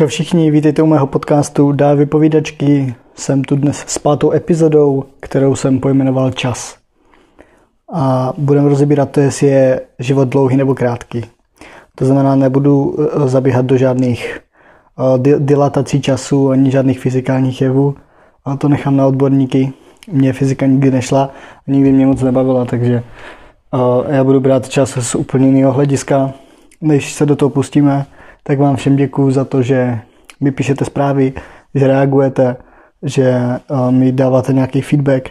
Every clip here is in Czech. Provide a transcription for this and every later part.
Čau všichni, vítejte u mého podcastu Dá vypovídačky. Jsem tu dnes s pátou epizodou, kterou jsem pojmenoval Čas. A budeme rozebírat to, jestli je život dlouhý nebo krátký. To znamená, nebudu eh, zabíhat do žádných eh, dilatací času ani žádných fyzikálních jevů, ale to nechám na odborníky. Mně fyzika nikdy nešla a nikdy mě moc nebavila, takže eh, já budu brát čas z úplně jiného hlediska. Než se do toho pustíme, tak vám všem děkuju za to, že mi píšete zprávy, že reagujete, že mi dáváte nějaký feedback.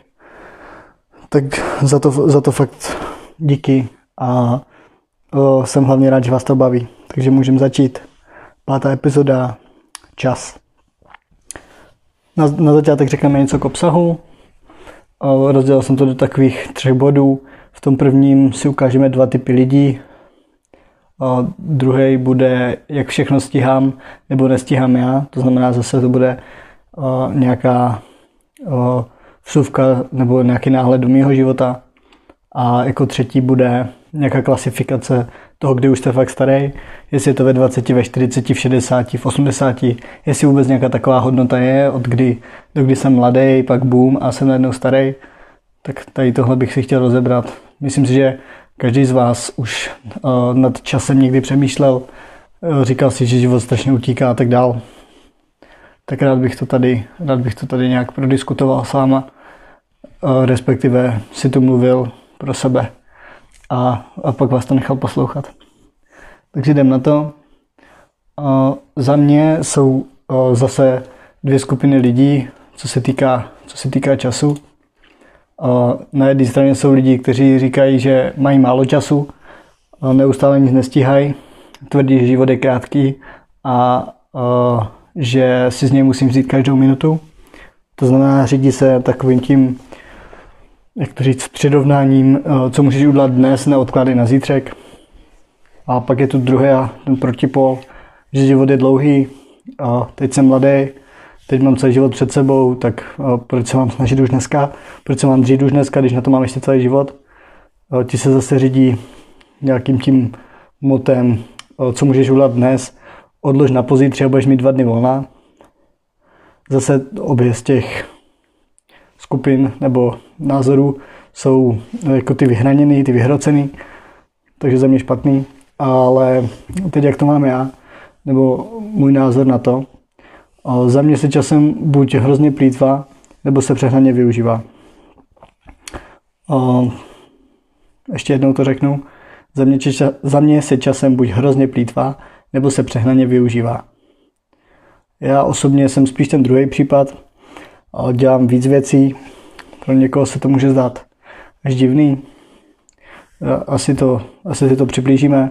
Tak za to, za to fakt díky a o, jsem hlavně rád, že vás to baví. Takže můžeme začít. Pátá epizoda, čas. Na, na začátek řekneme něco k obsahu. O, rozdělil jsem to do takových třech bodů. V tom prvním si ukážeme dva typy lidí, druhý bude, jak všechno stíhám nebo nestíhám já. To znamená, zase to bude nějaká vsuvka nebo nějaký náhled do mého života. A jako třetí bude nějaká klasifikace toho, kdy už jste fakt starý, jestli je to ve 20, ve 40, v 60, v 80, jestli vůbec nějaká taková hodnota je, od kdy, do kdy jsem mladý, pak boom a jsem najednou starý, tak tady tohle bych si chtěl rozebrat. Myslím si, že Každý z vás už uh, nad časem někdy přemýšlel, uh, říkal si, že život strašně utíká a tak dál. Tak rád bych to tady, rád bych to tady nějak prodiskutoval s váma, uh, respektive si tu mluvil pro sebe a, a pak vás to nechal poslouchat. Takže jdem na to. Za mě jsou zase dvě skupiny lidí, co se týká, co se týká času. Na jedné straně jsou lidi, kteří říkají, že mají málo času, neustále nic nestíhají, tvrdí, že život je krátký a že si z něj musím vzít každou minutu. To znamená, řídí se takovým tím, jak to říct, přirovnáním, co můžeš udělat dnes, neodkládej na zítřek. A pak je tu druhý, ten protipol, že život je dlouhý, a teď jsem mladý, teď mám celý život před sebou, tak proč se mám snažit už dneska, proč se mám dřít už dneska, když na to mám ještě celý život. Ti se zase řídí nějakým tím motem, co můžeš udělat dnes, odlož na pozítří a budeš mít dva dny volna. Zase obě z těch skupin nebo názorů jsou jako ty vyhraněný, ty vyhrocený, takže za mě špatný. Ale teď jak to mám já, nebo můj názor na to, za mě se časem buď hrozně plítvá, nebo se přehnaně využívá. Ještě jednou to řeknu. Za mě, za mě se časem buď hrozně plítvá, nebo se přehnaně využívá. Já osobně jsem spíš ten druhý případ. Dělám víc věcí. Pro někoho se to může zdát až divný. Asi, to, asi si to přiblížíme.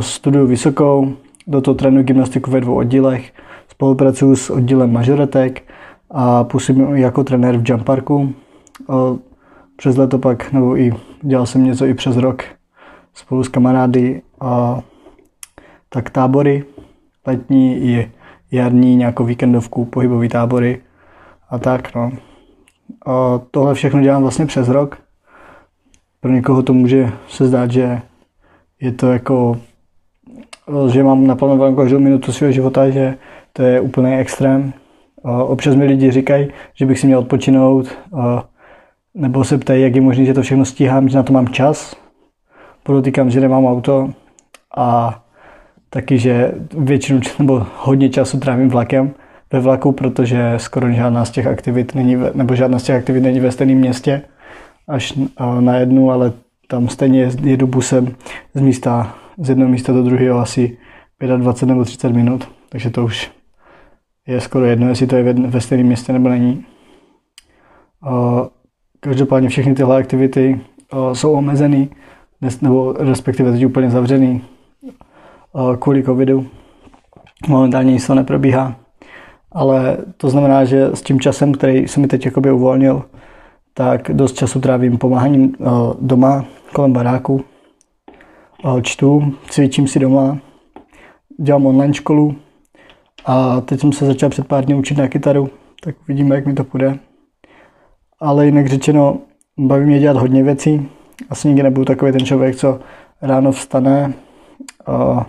Studuju vysokou, do toho trénuji gymnastiku ve dvou oddílech Spolupracuji s oddílem mažoretek a působím jako trenér v jump parku. Přes leto pak, nebo i dělal jsem něco i přes rok spolu s kamarády. A, tak tábory, letní i jarní, nějakou víkendovku, pohybový tábory a tak. No. A tohle všechno dělám vlastně přes rok. Pro někoho to může se zdát, že je to jako, že mám naplánovanou každou minutu svého života, že to je úplný extrém. Občas mi lidi říkají, že bych si měl odpočinout, nebo se ptají, jak je možné, že to všechno stíhám, že na to mám čas. Podotýkám, že nemám auto a taky, že většinu nebo hodně času trávím vlakem ve vlaku, protože skoro žádná z těch aktivit není, nebo žádná z těch aktivit není ve stejném městě, až na jednu, ale tam stejně jedu busem z místa, z jednoho místa do druhého asi 25 nebo 30 minut, takže to už je skoro jedno, jestli to je ve stejném městě nebo není. Každopádně všechny tyhle aktivity jsou omezený, nebo respektive teď úplně zavřený kvůli covidu. Momentálně nic to neprobíhá. Ale to znamená, že s tím časem, který se mi teď jakoby uvolnil, tak dost času trávím pomáháním doma, kolem baráku. Čtu, cvičím si doma, dělám online školu, a teď jsem se začal před pár dny učit na kytaru, tak vidíme, jak mi to půjde. Ale jinak řečeno, baví mě dělat hodně věcí. Asi nikdy nebudu takový ten člověk, co ráno vstane, a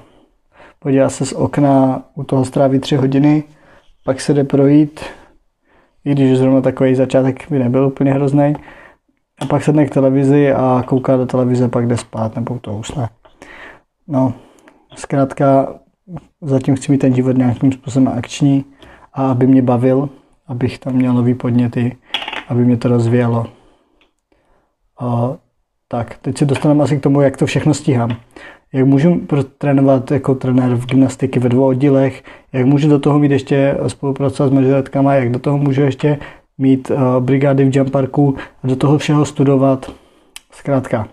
podívá se z okna, u toho stráví tři hodiny, pak se jde projít, i když zrovna takový začátek by nebyl úplně hrozný, a pak sedne k televizi a kouká do televize, pak jde spát nebo to usne. No, zkrátka zatím chci mít ten život nějakým způsobem akční a aby mě bavil, abych tam měl nový podněty, aby mě to rozvíjelo. A, tak, teď se dostaneme asi k tomu, jak to všechno stíhám. Jak můžu trénovat jako trenér v gymnastiky ve dvou oddílech, jak můžu do toho mít ještě spolupracovat s mažoretkama, jak do toho můžu ještě mít uh, brigády v jump parku a do toho všeho studovat. Zkrátka.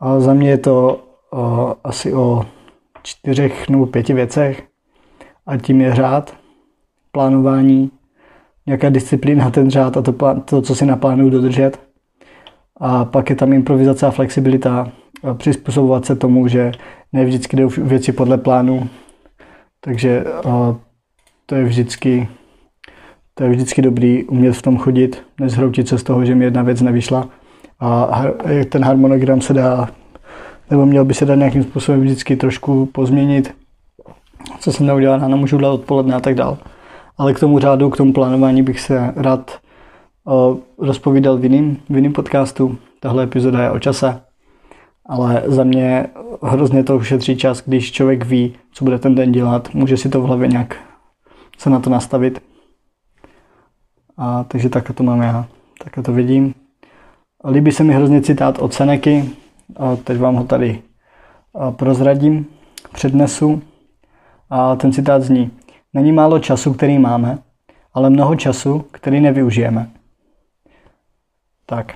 A za mě je to uh, asi o čtyřech nebo pěti věcech a tím je řád, plánování, nějaká disciplína, ten řád a to, to co si naplánuju dodržet. A pak je tam improvizace a flexibilita, a přizpůsobovat se tomu, že ne vždycky jdou věci podle plánu, takže a, to je vždycky to je vždycky dobrý umět v tom chodit, nezhroutit se z toho, že mi jedna věc nevyšla. A ten harmonogram se dá, nebo měl by se dát nějakým způsobem vždycky trošku pozměnit. Co jsem neudělal ráno, můžu udělat odpoledne a tak dál. Ale k tomu řádu, k tomu plánování bych se rád uh, rozpovídal v jiném, v jiným podcastu. Tahle epizoda je o čase. Ale za mě hrozně to ušetří čas, když člověk ví, co bude ten den dělat, může si to v hlavě nějak se na to nastavit. A takže takhle to mám já, takhle to vidím. Líbí se mi hrozně citát od Seneky, teď vám ho tady prozradím, přednesu. A ten citát zní, není málo času, který máme, ale mnoho času, který nevyužijeme. Tak,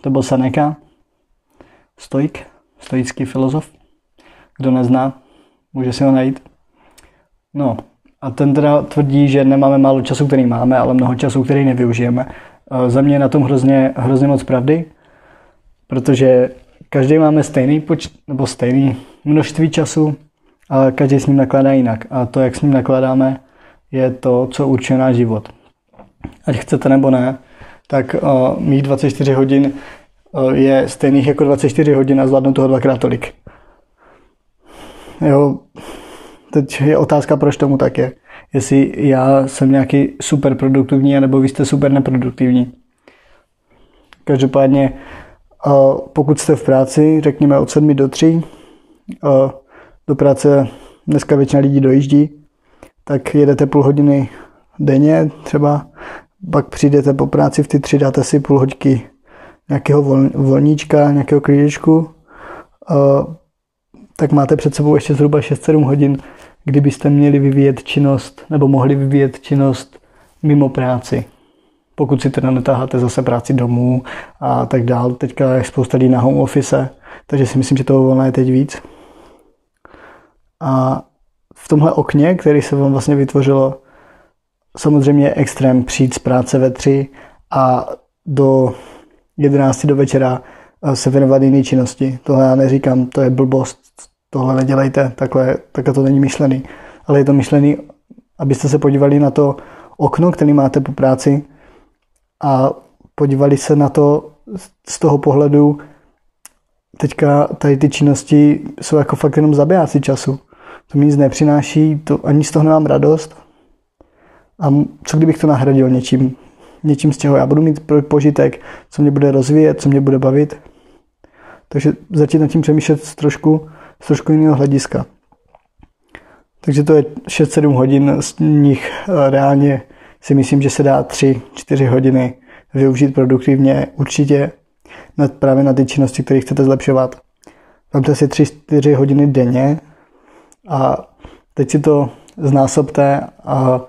to byl Seneca, stoik, stoický filozof. Kdo nezná, může si ho najít. No, a ten teda tvrdí, že nemáme málo času, který máme, ale mnoho času, který nevyužijeme. Za mě je na tom hrozně, hrozně moc pravdy, protože každý máme stejný poč- nebo stejný množství času, ale každý s ním nakládá jinak. A to, jak s ním nakládáme, je to, co určuje náš život. Ať chcete nebo ne, tak uh, mých 24 hodin uh, je stejných jako 24 hodin a zvládnu toho dvakrát tolik. Jo, teď je otázka, proč tomu tak je. Jestli já jsem nějaký super produktivní, nebo vy jste super neproduktivní. Každopádně, pokud jste v práci, řekněme od 7 do 3, do práce dneska většina lidí dojíždí, tak jedete půl hodiny denně třeba, pak přijdete po práci v ty tři, dáte si půl hodky nějakého volníčka, nějakého klíčku, tak máte před sebou ještě zhruba 6-7 hodin kdybyste měli vyvíjet činnost nebo mohli vyvíjet činnost mimo práci. Pokud si teda netáháte zase práci domů a tak dál. Teďka je spousta lidí na home office, takže si myslím, že toho volna je teď víc. A v tomhle okně, který se vám vlastně vytvořilo, samozřejmě je extrém přijít z práce ve tři a do 11 do večera se věnovat jiné činnosti. Tohle já neříkám, to je blbost, tohle nedělejte, takhle, takhle to není myšlený. Ale je to myšlený, abyste se podívali na to okno, který máte po práci a podívali se na to z toho pohledu, teďka tady ty činnosti jsou jako fakt jenom zabijáci času. To mi nic nepřináší, to, ani z toho nemám radost. A co kdybych to nahradil něčím, něčím z čeho já budu mít požitek, co mě bude rozvíjet, co mě bude bavit. Takže začít nad tím přemýšlet trošku z trošku jiného hlediska. Takže to je 6-7 hodin, z nich eh, reálně si myslím, že se dá 3-4 hodiny využít produktivně určitě na, právě na ty činnosti, které chcete zlepšovat. Vemte si 3-4 hodiny denně a teď si to znásobte a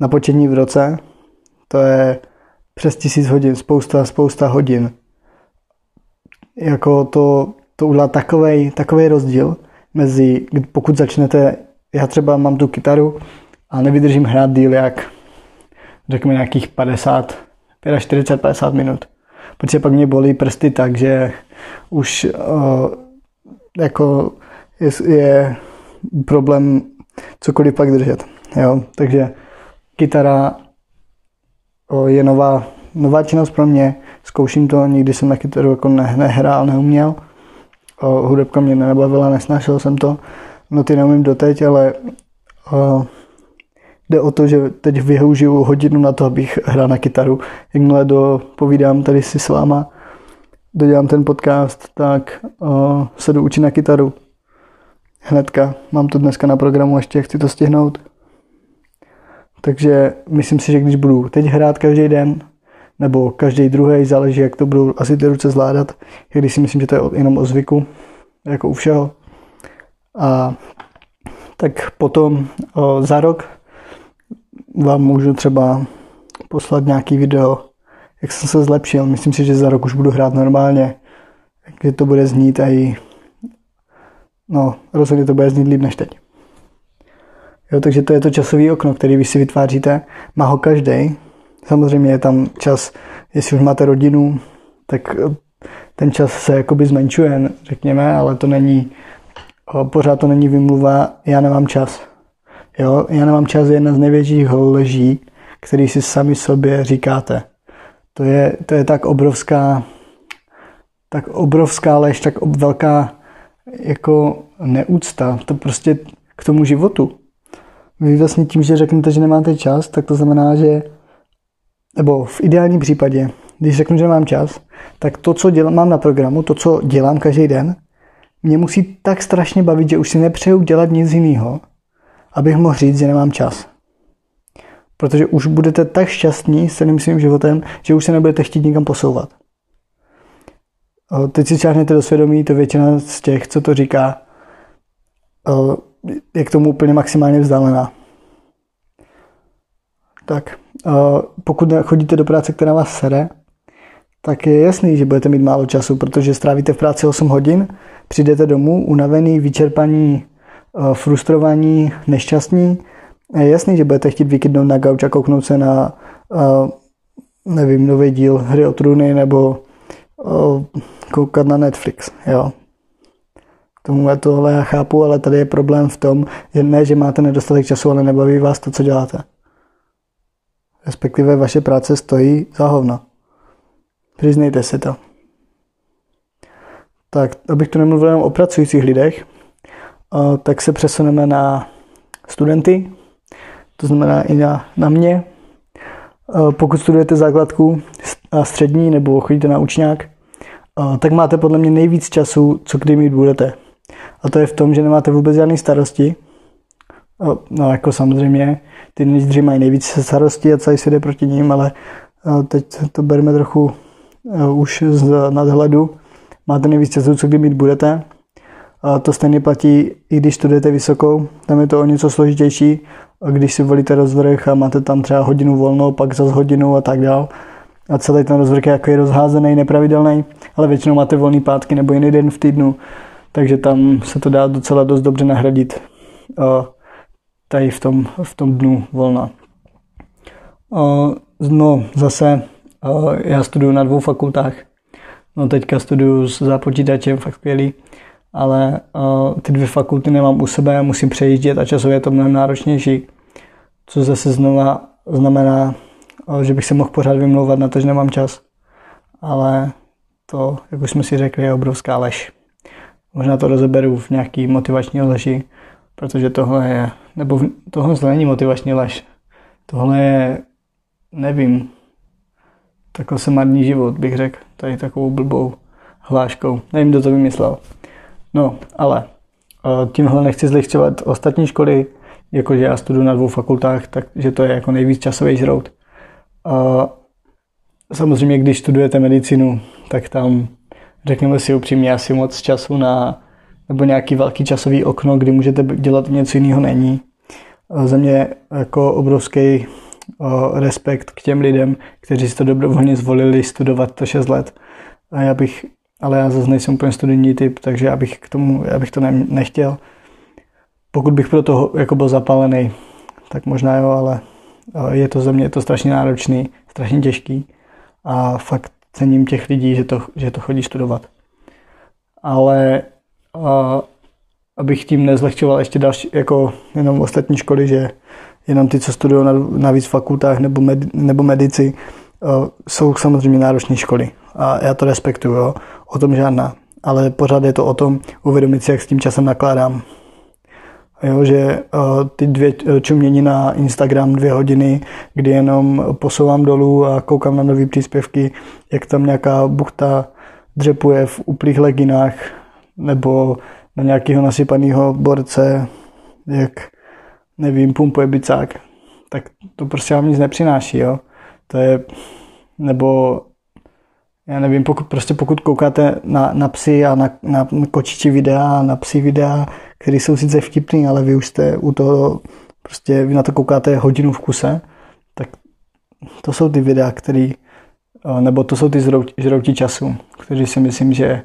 na početní v roce to je přes tisíc hodin, spousta, spousta hodin. Jako to to udělá takový takovej rozdíl mezi, pokud začnete, já třeba mám tu kytaru a nevydržím hrát díl jak řekněme nějakých 50, 45, 50 minut. Protože pak mě bolí prsty tak, že už uh, jako je, je problém cokoliv pak držet. Jo? Takže kytara uh, je nová, nová činnost pro mě. Zkouším to, nikdy jsem na kytaru jako ne, nehrál, neuměl hudebka mě nebavila, nesnášel jsem to. noty neumím doteď, ale uh, jde o to, že teď využiju hodinu na to, abych hrál na kytaru. Jakmile do, povídám tady si s váma, dodělám ten podcast, tak uh, se jdu učit na kytaru. Hnedka. Mám to dneska na programu, ještě chci to stihnout. Takže myslím si, že když budu teď hrát každý den, nebo každý druhý, záleží, jak to budu asi ty ruce zvládat, když si myslím, že to je jenom o zvyku, jako u všeho. A tak potom o, za rok vám můžu třeba poslat nějaký video, jak jsem se zlepšil. Myslím si, že za rok už budu hrát normálně, kde to bude znít a i no, rozhodně to bude znít líp než teď. Jo, takže to je to časový okno, který vy si vytváříte. Má ho každý. Samozřejmě je tam čas, jestli už máte rodinu, tak eh, ten čas se jakoby zmenšuje, řekněme, ale to není, pořád to není vymluva, já nemám čas. Jo, já nemám čas je jedna z největších leží, který si sami sobě říkáte. To je, to je tak obrovská, tak obrovská lež, tak ob, velká jako neúcta. To prostě k tomu životu. Vy vlastně tím, že řeknete, že nemáte čas, tak to znamená, že nebo v ideálním případě, když řeknu, že nemám čas, tak to, co dělám, mám na programu, to, co dělám každý den, mě musí tak strašně bavit, že už si nepřeju dělat nic jiného, abych mohl říct, že nemám čas. Protože už budete tak šťastní s celým svým životem, že už se nebudete chtít nikam posouvat. Teď si čáhnete do svědomí, to většina z těch, co to říká, je k tomu úplně maximálně vzdálená. Tak, pokud chodíte do práce, která vás sere, tak je jasný, že budete mít málo času, protože strávíte v práci 8 hodin, přijdete domů unavený, vyčerpaní, frustrovaní, nešťastní. Je jasný, že budete chtít vykydnout na gauč a kouknout se na nevím, nový díl Hry o trůny nebo koukat na Netflix. Jo. Tomu já tohle já chápu, ale tady je problém v tom, že ne, že máte nedostatek času, ale nebaví vás to, co děláte. Respektive vaše práce stojí za hovno. Přiznejte si to. Tak, abych tu nemluvil jenom o pracujících lidech, tak se přesuneme na studenty, to znamená i na, na mě. Pokud studujete základku a střední nebo chodíte na učňák, tak máte podle mě nejvíc času, co kdy mít budete. A to je v tom, že nemáte vůbec žádné starosti. No jako samozřejmě, ty nejdřív mají nejvíc starosti a celý se jde proti ním, ale teď to bereme trochu už z nadhledu. Máte nejvíc času, co kdy mít budete. A to stejně platí, i když studujete vysokou, tam je to o něco složitější. A když si volíte rozvrh a máte tam třeba hodinu volnou, pak zase hodinu a tak dál. A celý ten rozvrh je jako je rozházený, nepravidelný, ale většinou máte volný pátky nebo jiný den v týdnu takže tam se to dá docela dost dobře nahradit tady v tom, v tom dnu volna. No zase já studuju na dvou fakultách. No teďka studuju s počítačem, fakt skvělý, ale ty dvě fakulty nemám u sebe, musím přejíždět a časově je to mnohem náročnější. Co zase znova znamená, že bych se mohl pořád vymlouvat na to, že nemám čas. Ale to, jak už jsme si řekli, je obrovská lež. Možná to rozeberu v nějaký motivační leži, protože tohle je, nebo tohle není motivační lež. Tohle je, nevím, takhle se marný život, bych řekl, tady takovou blbou hláškou. Nevím, kdo to vymyslel. No, ale eh, tímhle nechci zlehčovat ostatní školy, jakože já studuji na dvou fakultách, takže to je jako nejvíc časový žrout. A samozřejmě, když studujete medicínu, tak tam řekněme si upřímně, asi moc času na, nebo nějaký velký časový okno, kdy můžete dělat něco jiného není. Za mě jako obrovský respekt k těm lidem, kteří si to dobrovolně zvolili studovat to 6 let. A já bych, ale já zase nejsem úplně studijní typ, takže já bych k tomu, já bych to ne, nechtěl. Pokud bych pro to jako byl zapálený, tak možná jo, ale je to za mě je to strašně náročný, strašně těžký a fakt cením těch lidí, že to, že to chodí studovat. Ale a, abych tím nezlehčoval ještě další, jako jenom ostatní školy, že jenom ty, co studují na, na víc fakultách nebo, med, nebo medici, a, jsou samozřejmě náročné školy. A já to respektuju, jo. O tom žádná. Ale pořád je to o tom uvědomit si, jak s tím časem nakládám. Jo, že uh, ty dvě čumění na Instagram dvě hodiny, kdy jenom posouvám dolů a koukám na nové příspěvky, jak tam nějaká buchta dřepuje v úplných leginách nebo na nějakého nasypaného borce, jak nevím, pumpuje bicák, tak to prostě vám nic nepřináší, jo. To je, nebo já nevím, pokud, prostě pokud koukáte na, na psy a na, na kočiči videa, na psy videa, které jsou sice vtipný, ale vy už jste u toho, prostě vy na to koukáte hodinu v kuse, tak to jsou ty videa, které, nebo to jsou ty žrouti času, kteří si myslím, že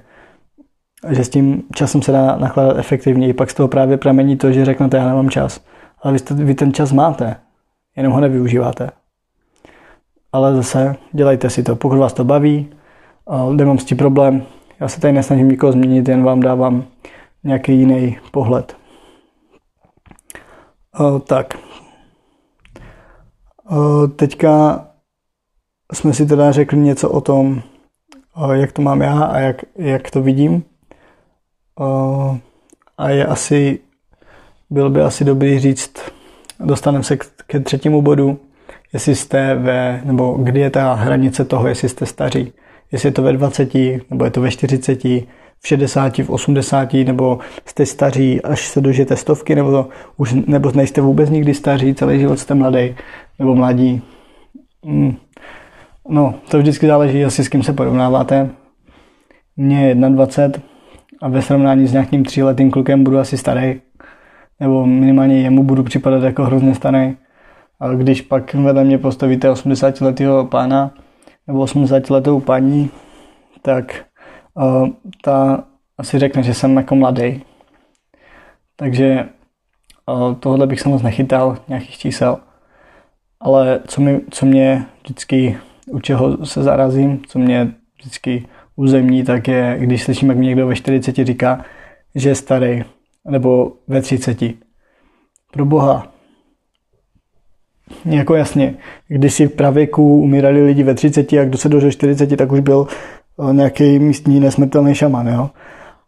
že s tím časem se dá nakládat efektivněji. Pak z toho právě pramení to, že řeknete, já nemám čas. Ale vy, vy ten čas máte, jenom ho nevyužíváte. Ale zase dělejte si to, pokud vás to baví, nemám s tím problém. Já se tady nesnažím nikoho změnit, jen vám dávám nějaký jiný pohled. Tak. Teďka jsme si teda řekli něco o tom, jak to mám já a jak, jak to vidím. A je asi, bylo by asi dobrý říct, dostaneme se ke třetímu bodu, jestli jste ve, nebo kdy je ta hranice toho, jestli jste staří jestli je to ve 20, nebo je to ve 40, v 60, v 80, nebo jste staří, až se dožijete stovky, nebo, to už, nebo nejste vůbec nikdy staří, celý život jste mladý, nebo mladí. Hmm. No, to vždycky záleží asi s kým se porovnáváte. Mně je 21 a ve srovnání s nějakým tříletým klukem budu asi starý, nebo minimálně jemu budu připadat jako hrozně starý. Ale když pak vedle mě postavíte 80 letého pána, nebo 80 letou paní, tak uh, ta asi řekne, že jsem jako mladý. Takže uh, tohle bych se moc nechytal, nějakých čísel. Ale co, mi, co mě vždycky, u čeho se zarazím, co mě vždycky uzemní, tak je, když slyším, jak mi někdo ve 40 říká, že je starý, nebo ve 30. Pro boha, jako jasně, když si v pravěku umírali lidi ve 30 a kdo se dožil 40, tak už byl eh, nějaký místní nesmrtelný šaman, jo.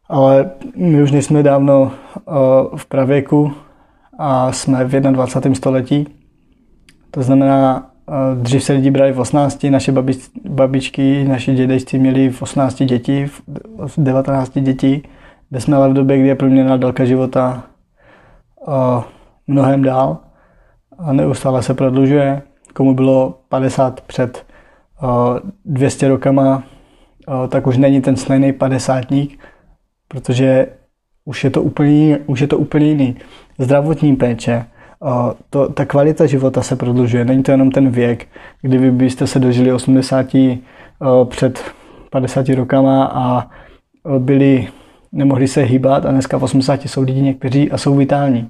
Ale my už nejsme dávno eh, v pravěku a jsme v 21. století. To znamená, eh, dřív se lidi brali v 18, naše babič, babičky, naši dědečci měli v 18 dětí, v 19 dětí, kde jsme ale v době, kdy je průměrná délka života mnohem dál a neustále se prodlužuje. Komu bylo 50 před 200 rokama, tak už není ten slavný padesátník, protože už je to úplně, už je to úplně jiný. Zdravotní péče, to, ta kvalita života se prodlužuje. Není to jenom ten věk, kdy vy byste se dožili 80 před 50 rokama a byli, nemohli se hýbat a dneska v 80 jsou lidi někteří a jsou vitální.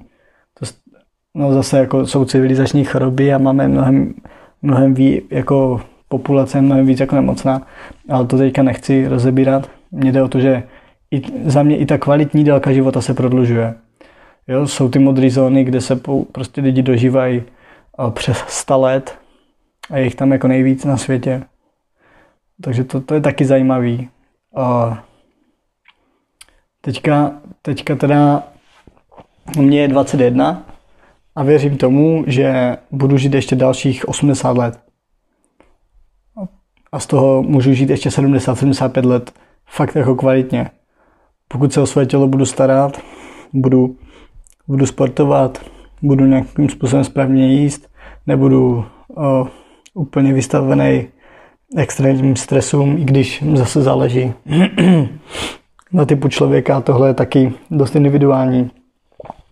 No zase jako jsou civilizační choroby a máme mnohem, mnohem ví, jako populace mnohem víc jako nemocná, ale to teďka nechci rozebírat. Mně jde o to, že i, za mě i ta kvalitní délka života se prodlužuje. Jo, jsou ty modré zóny, kde se prostě lidi dožívají přes 100 let a je jich tam jako nejvíc na světě. Takže to, to je taky zajímavý. A teďka, teďka teda mě je 21 a věřím tomu, že budu žít ještě dalších 80 let. A z toho můžu žít ještě 70-75 let fakt jako kvalitně. Pokud se o své tělo budu starat, budu, budu sportovat, budu nějakým způsobem správně jíst, nebudu o, úplně vystavený extrémním stresům, i když zase záleží na typu člověka. Tohle je taky dost individuální.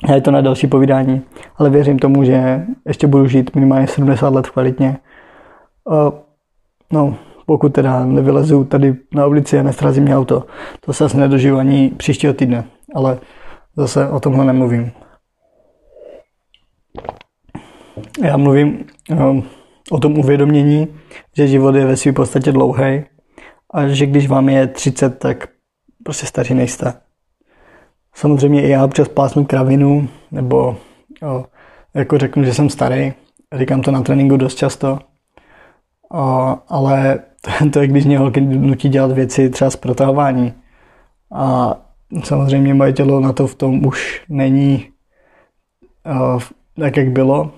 A je to na další povídání, ale věřím tomu, že ještě budu žít minimálně 70 let kvalitně. No, pokud teda nevylezu tady na ulici a nestrazím mě auto. To se asi nedožiju ani příštího týdne, ale zase o tomhle nemluvím. Já mluvím no, o tom uvědomění, že život je ve své podstatě dlouhý a že když vám je 30, tak prostě staří nejste. Samozřejmě i já občas plásnu kravinu, nebo jo, jako řeknu, že jsem starý. Říkám to na tréninku dost často. O, ale to je, když mě holky nutí dělat věci třeba z protahování. A samozřejmě moje tělo na to v tom už není tak, jak bylo,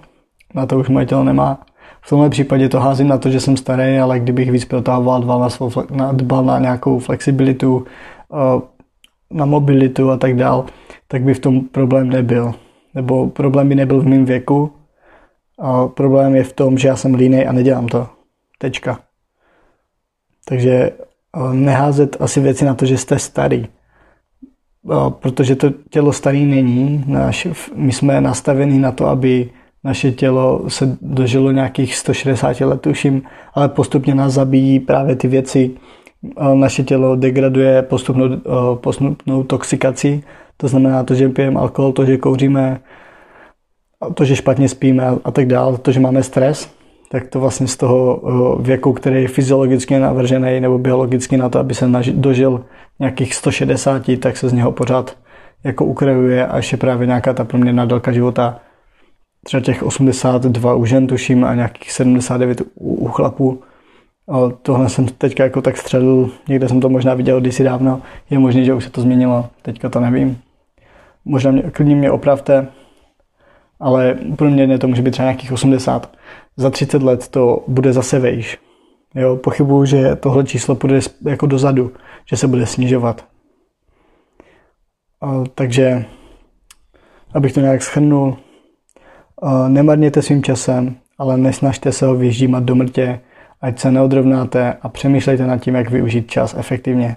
na to už moje tělo nemá. V tomhle případě to házím na to, že jsem starý, ale kdybych víc protahoval, dbal na, svou, na, dbal na nějakou flexibilitu, na mobilitu a tak dál, tak by v tom problém nebyl. Nebo problém by nebyl v mém věku. A problém je v tom, že já jsem línej a nedělám to. Tečka. Takže neházet asi věci na to, že jste starý. Protože to tělo starý není. Naš, my jsme nastaveni na to, aby naše tělo se dožilo nějakých 160 let, tuším, ale postupně nás zabíjí právě ty věci. Naše tělo degraduje postupnou, postupnou toxikací, to znamená to, že pijeme alkohol, to, že kouříme, to, že špatně spíme a tak dále, to, že máme stres, tak to vlastně z toho věku, který je fyziologicky navržený nebo biologicky na to, aby se dožil nějakých 160, tak se z něho pořád jako ukrajuje a ještě právě nějaká ta proměrná délka života třeba těch 82 u žen tuším a nějakých 79 u, u chlapů. A tohle jsem teďka jako tak střelil, někde jsem to možná viděl kdysi dávno, je možné, že už se to změnilo, teďka to nevím. Možná mě, klidně mě opravte, ale pro mě to může být třeba nějakých 80. Za 30 let to bude zase vejš. Jo, pochybuju, že tohle číslo půjde jako dozadu, že se bude snižovat. A, takže, abych to nějak schrnul, Nemarněte svým časem, ale nesnažte se ho vyždímat do mrtě, ať se neodrovnáte a přemýšlejte nad tím, jak využít čas efektivně.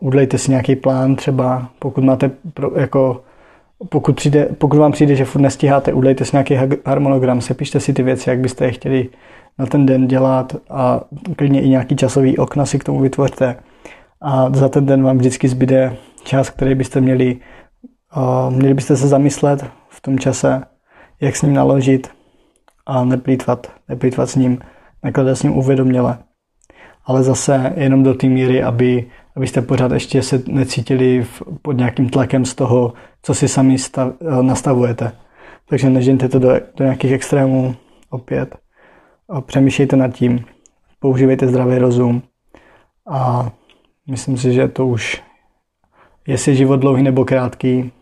Udlejte si nějaký plán třeba, pokud máte pro, jako pokud, přijde, pokud vám přijde, že furt nestíháte, udlejte si nějaký harmonogram, sepište si ty věci, jak byste je chtěli na ten den dělat a klidně i nějaký časový okna si k tomu vytvořte. A za ten den vám vždycky zbyde čas, který byste měli, měli byste se zamyslet v tom čase, jak s ním naložit a neplýtvat, neplýtvat s ním, nakládat s ním uvědoměle. Ale zase jenom do té míry, aby, abyste pořád ještě se necítili v, pod nějakým tlakem z toho, co si sami stav, nastavujete. Takže nežente to do, do nějakých extrémů opět. A přemýšlejte nad tím. Používejte zdravý rozum. A myslím si, že to už, jestli život dlouhý nebo krátký,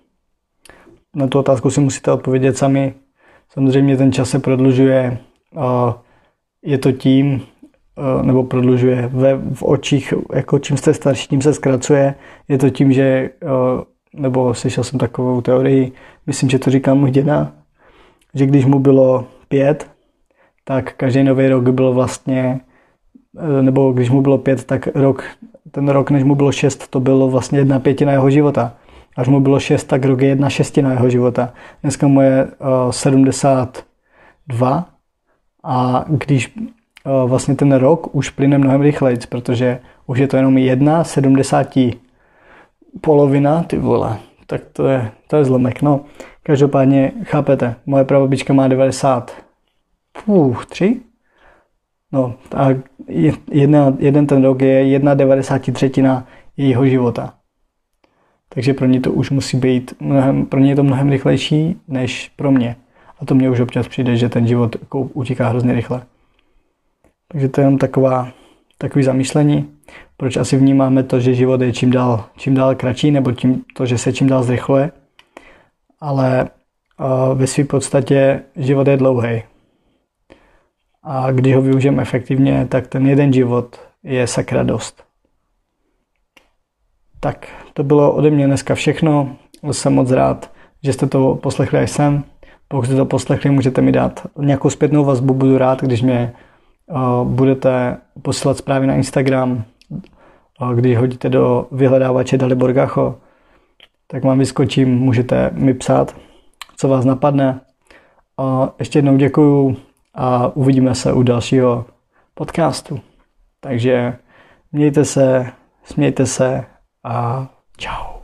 na tu otázku si musíte odpovědět sami. Samozřejmě ten čas se prodlužuje, je to tím, nebo prodlužuje ve, v očích, jako čím jste starší, tím se zkracuje. Je to tím, že, nebo slyšel jsem takovou teorii, myslím, že to říká můj děda, že když mu bylo pět, tak každý nový rok byl vlastně, nebo když mu bylo pět, tak rok, ten rok, než mu bylo šest, to bylo vlastně jedna pětina jeho života. Až mu bylo 6, tak rok je jedna šestina jeho života. Dneska mu je uh, eh, 72 a když uh, vlastně ten rok už plyne mnohem rychleji, protože už je to jenom jedna 70 polovina, ty vole, tak to je, to je zlomek. No, každopádně chápete, moje prababička má 90, půh, 3? No, a jedna, jeden ten rok je jedna 93 jejího života. Takže pro ně to už musí být, mnohem, pro ně je to mnohem rychlejší než pro mě. A to mě už občas přijde, že ten život jako utíká hrozně rychle. Takže to je jenom taková, takový zamýšlení, proč asi vnímáme to, že život je čím dál, čím dál kratší, nebo tím, to, že se čím dál zrychluje. Ale uh, ve své podstatě život je dlouhý. A když ho využijeme efektivně, tak ten jeden život je sakra dost. Tak to bylo ode mě dneska všechno. Jsem moc rád, že jste to poslechli až sem. Pokud jste to poslechli, můžete mi dát nějakou zpětnou vazbu. Budu rád, když mě uh, budete posílat zprávy na Instagram, uh, když hodíte do vyhledávače Dalibor Gacho, tak vám vyskočím, můžete mi psát, co vás napadne. Ještě jednou děkuju a uvidíme se u dalšího podcastu. Takže mějte se, smějte se a Chao.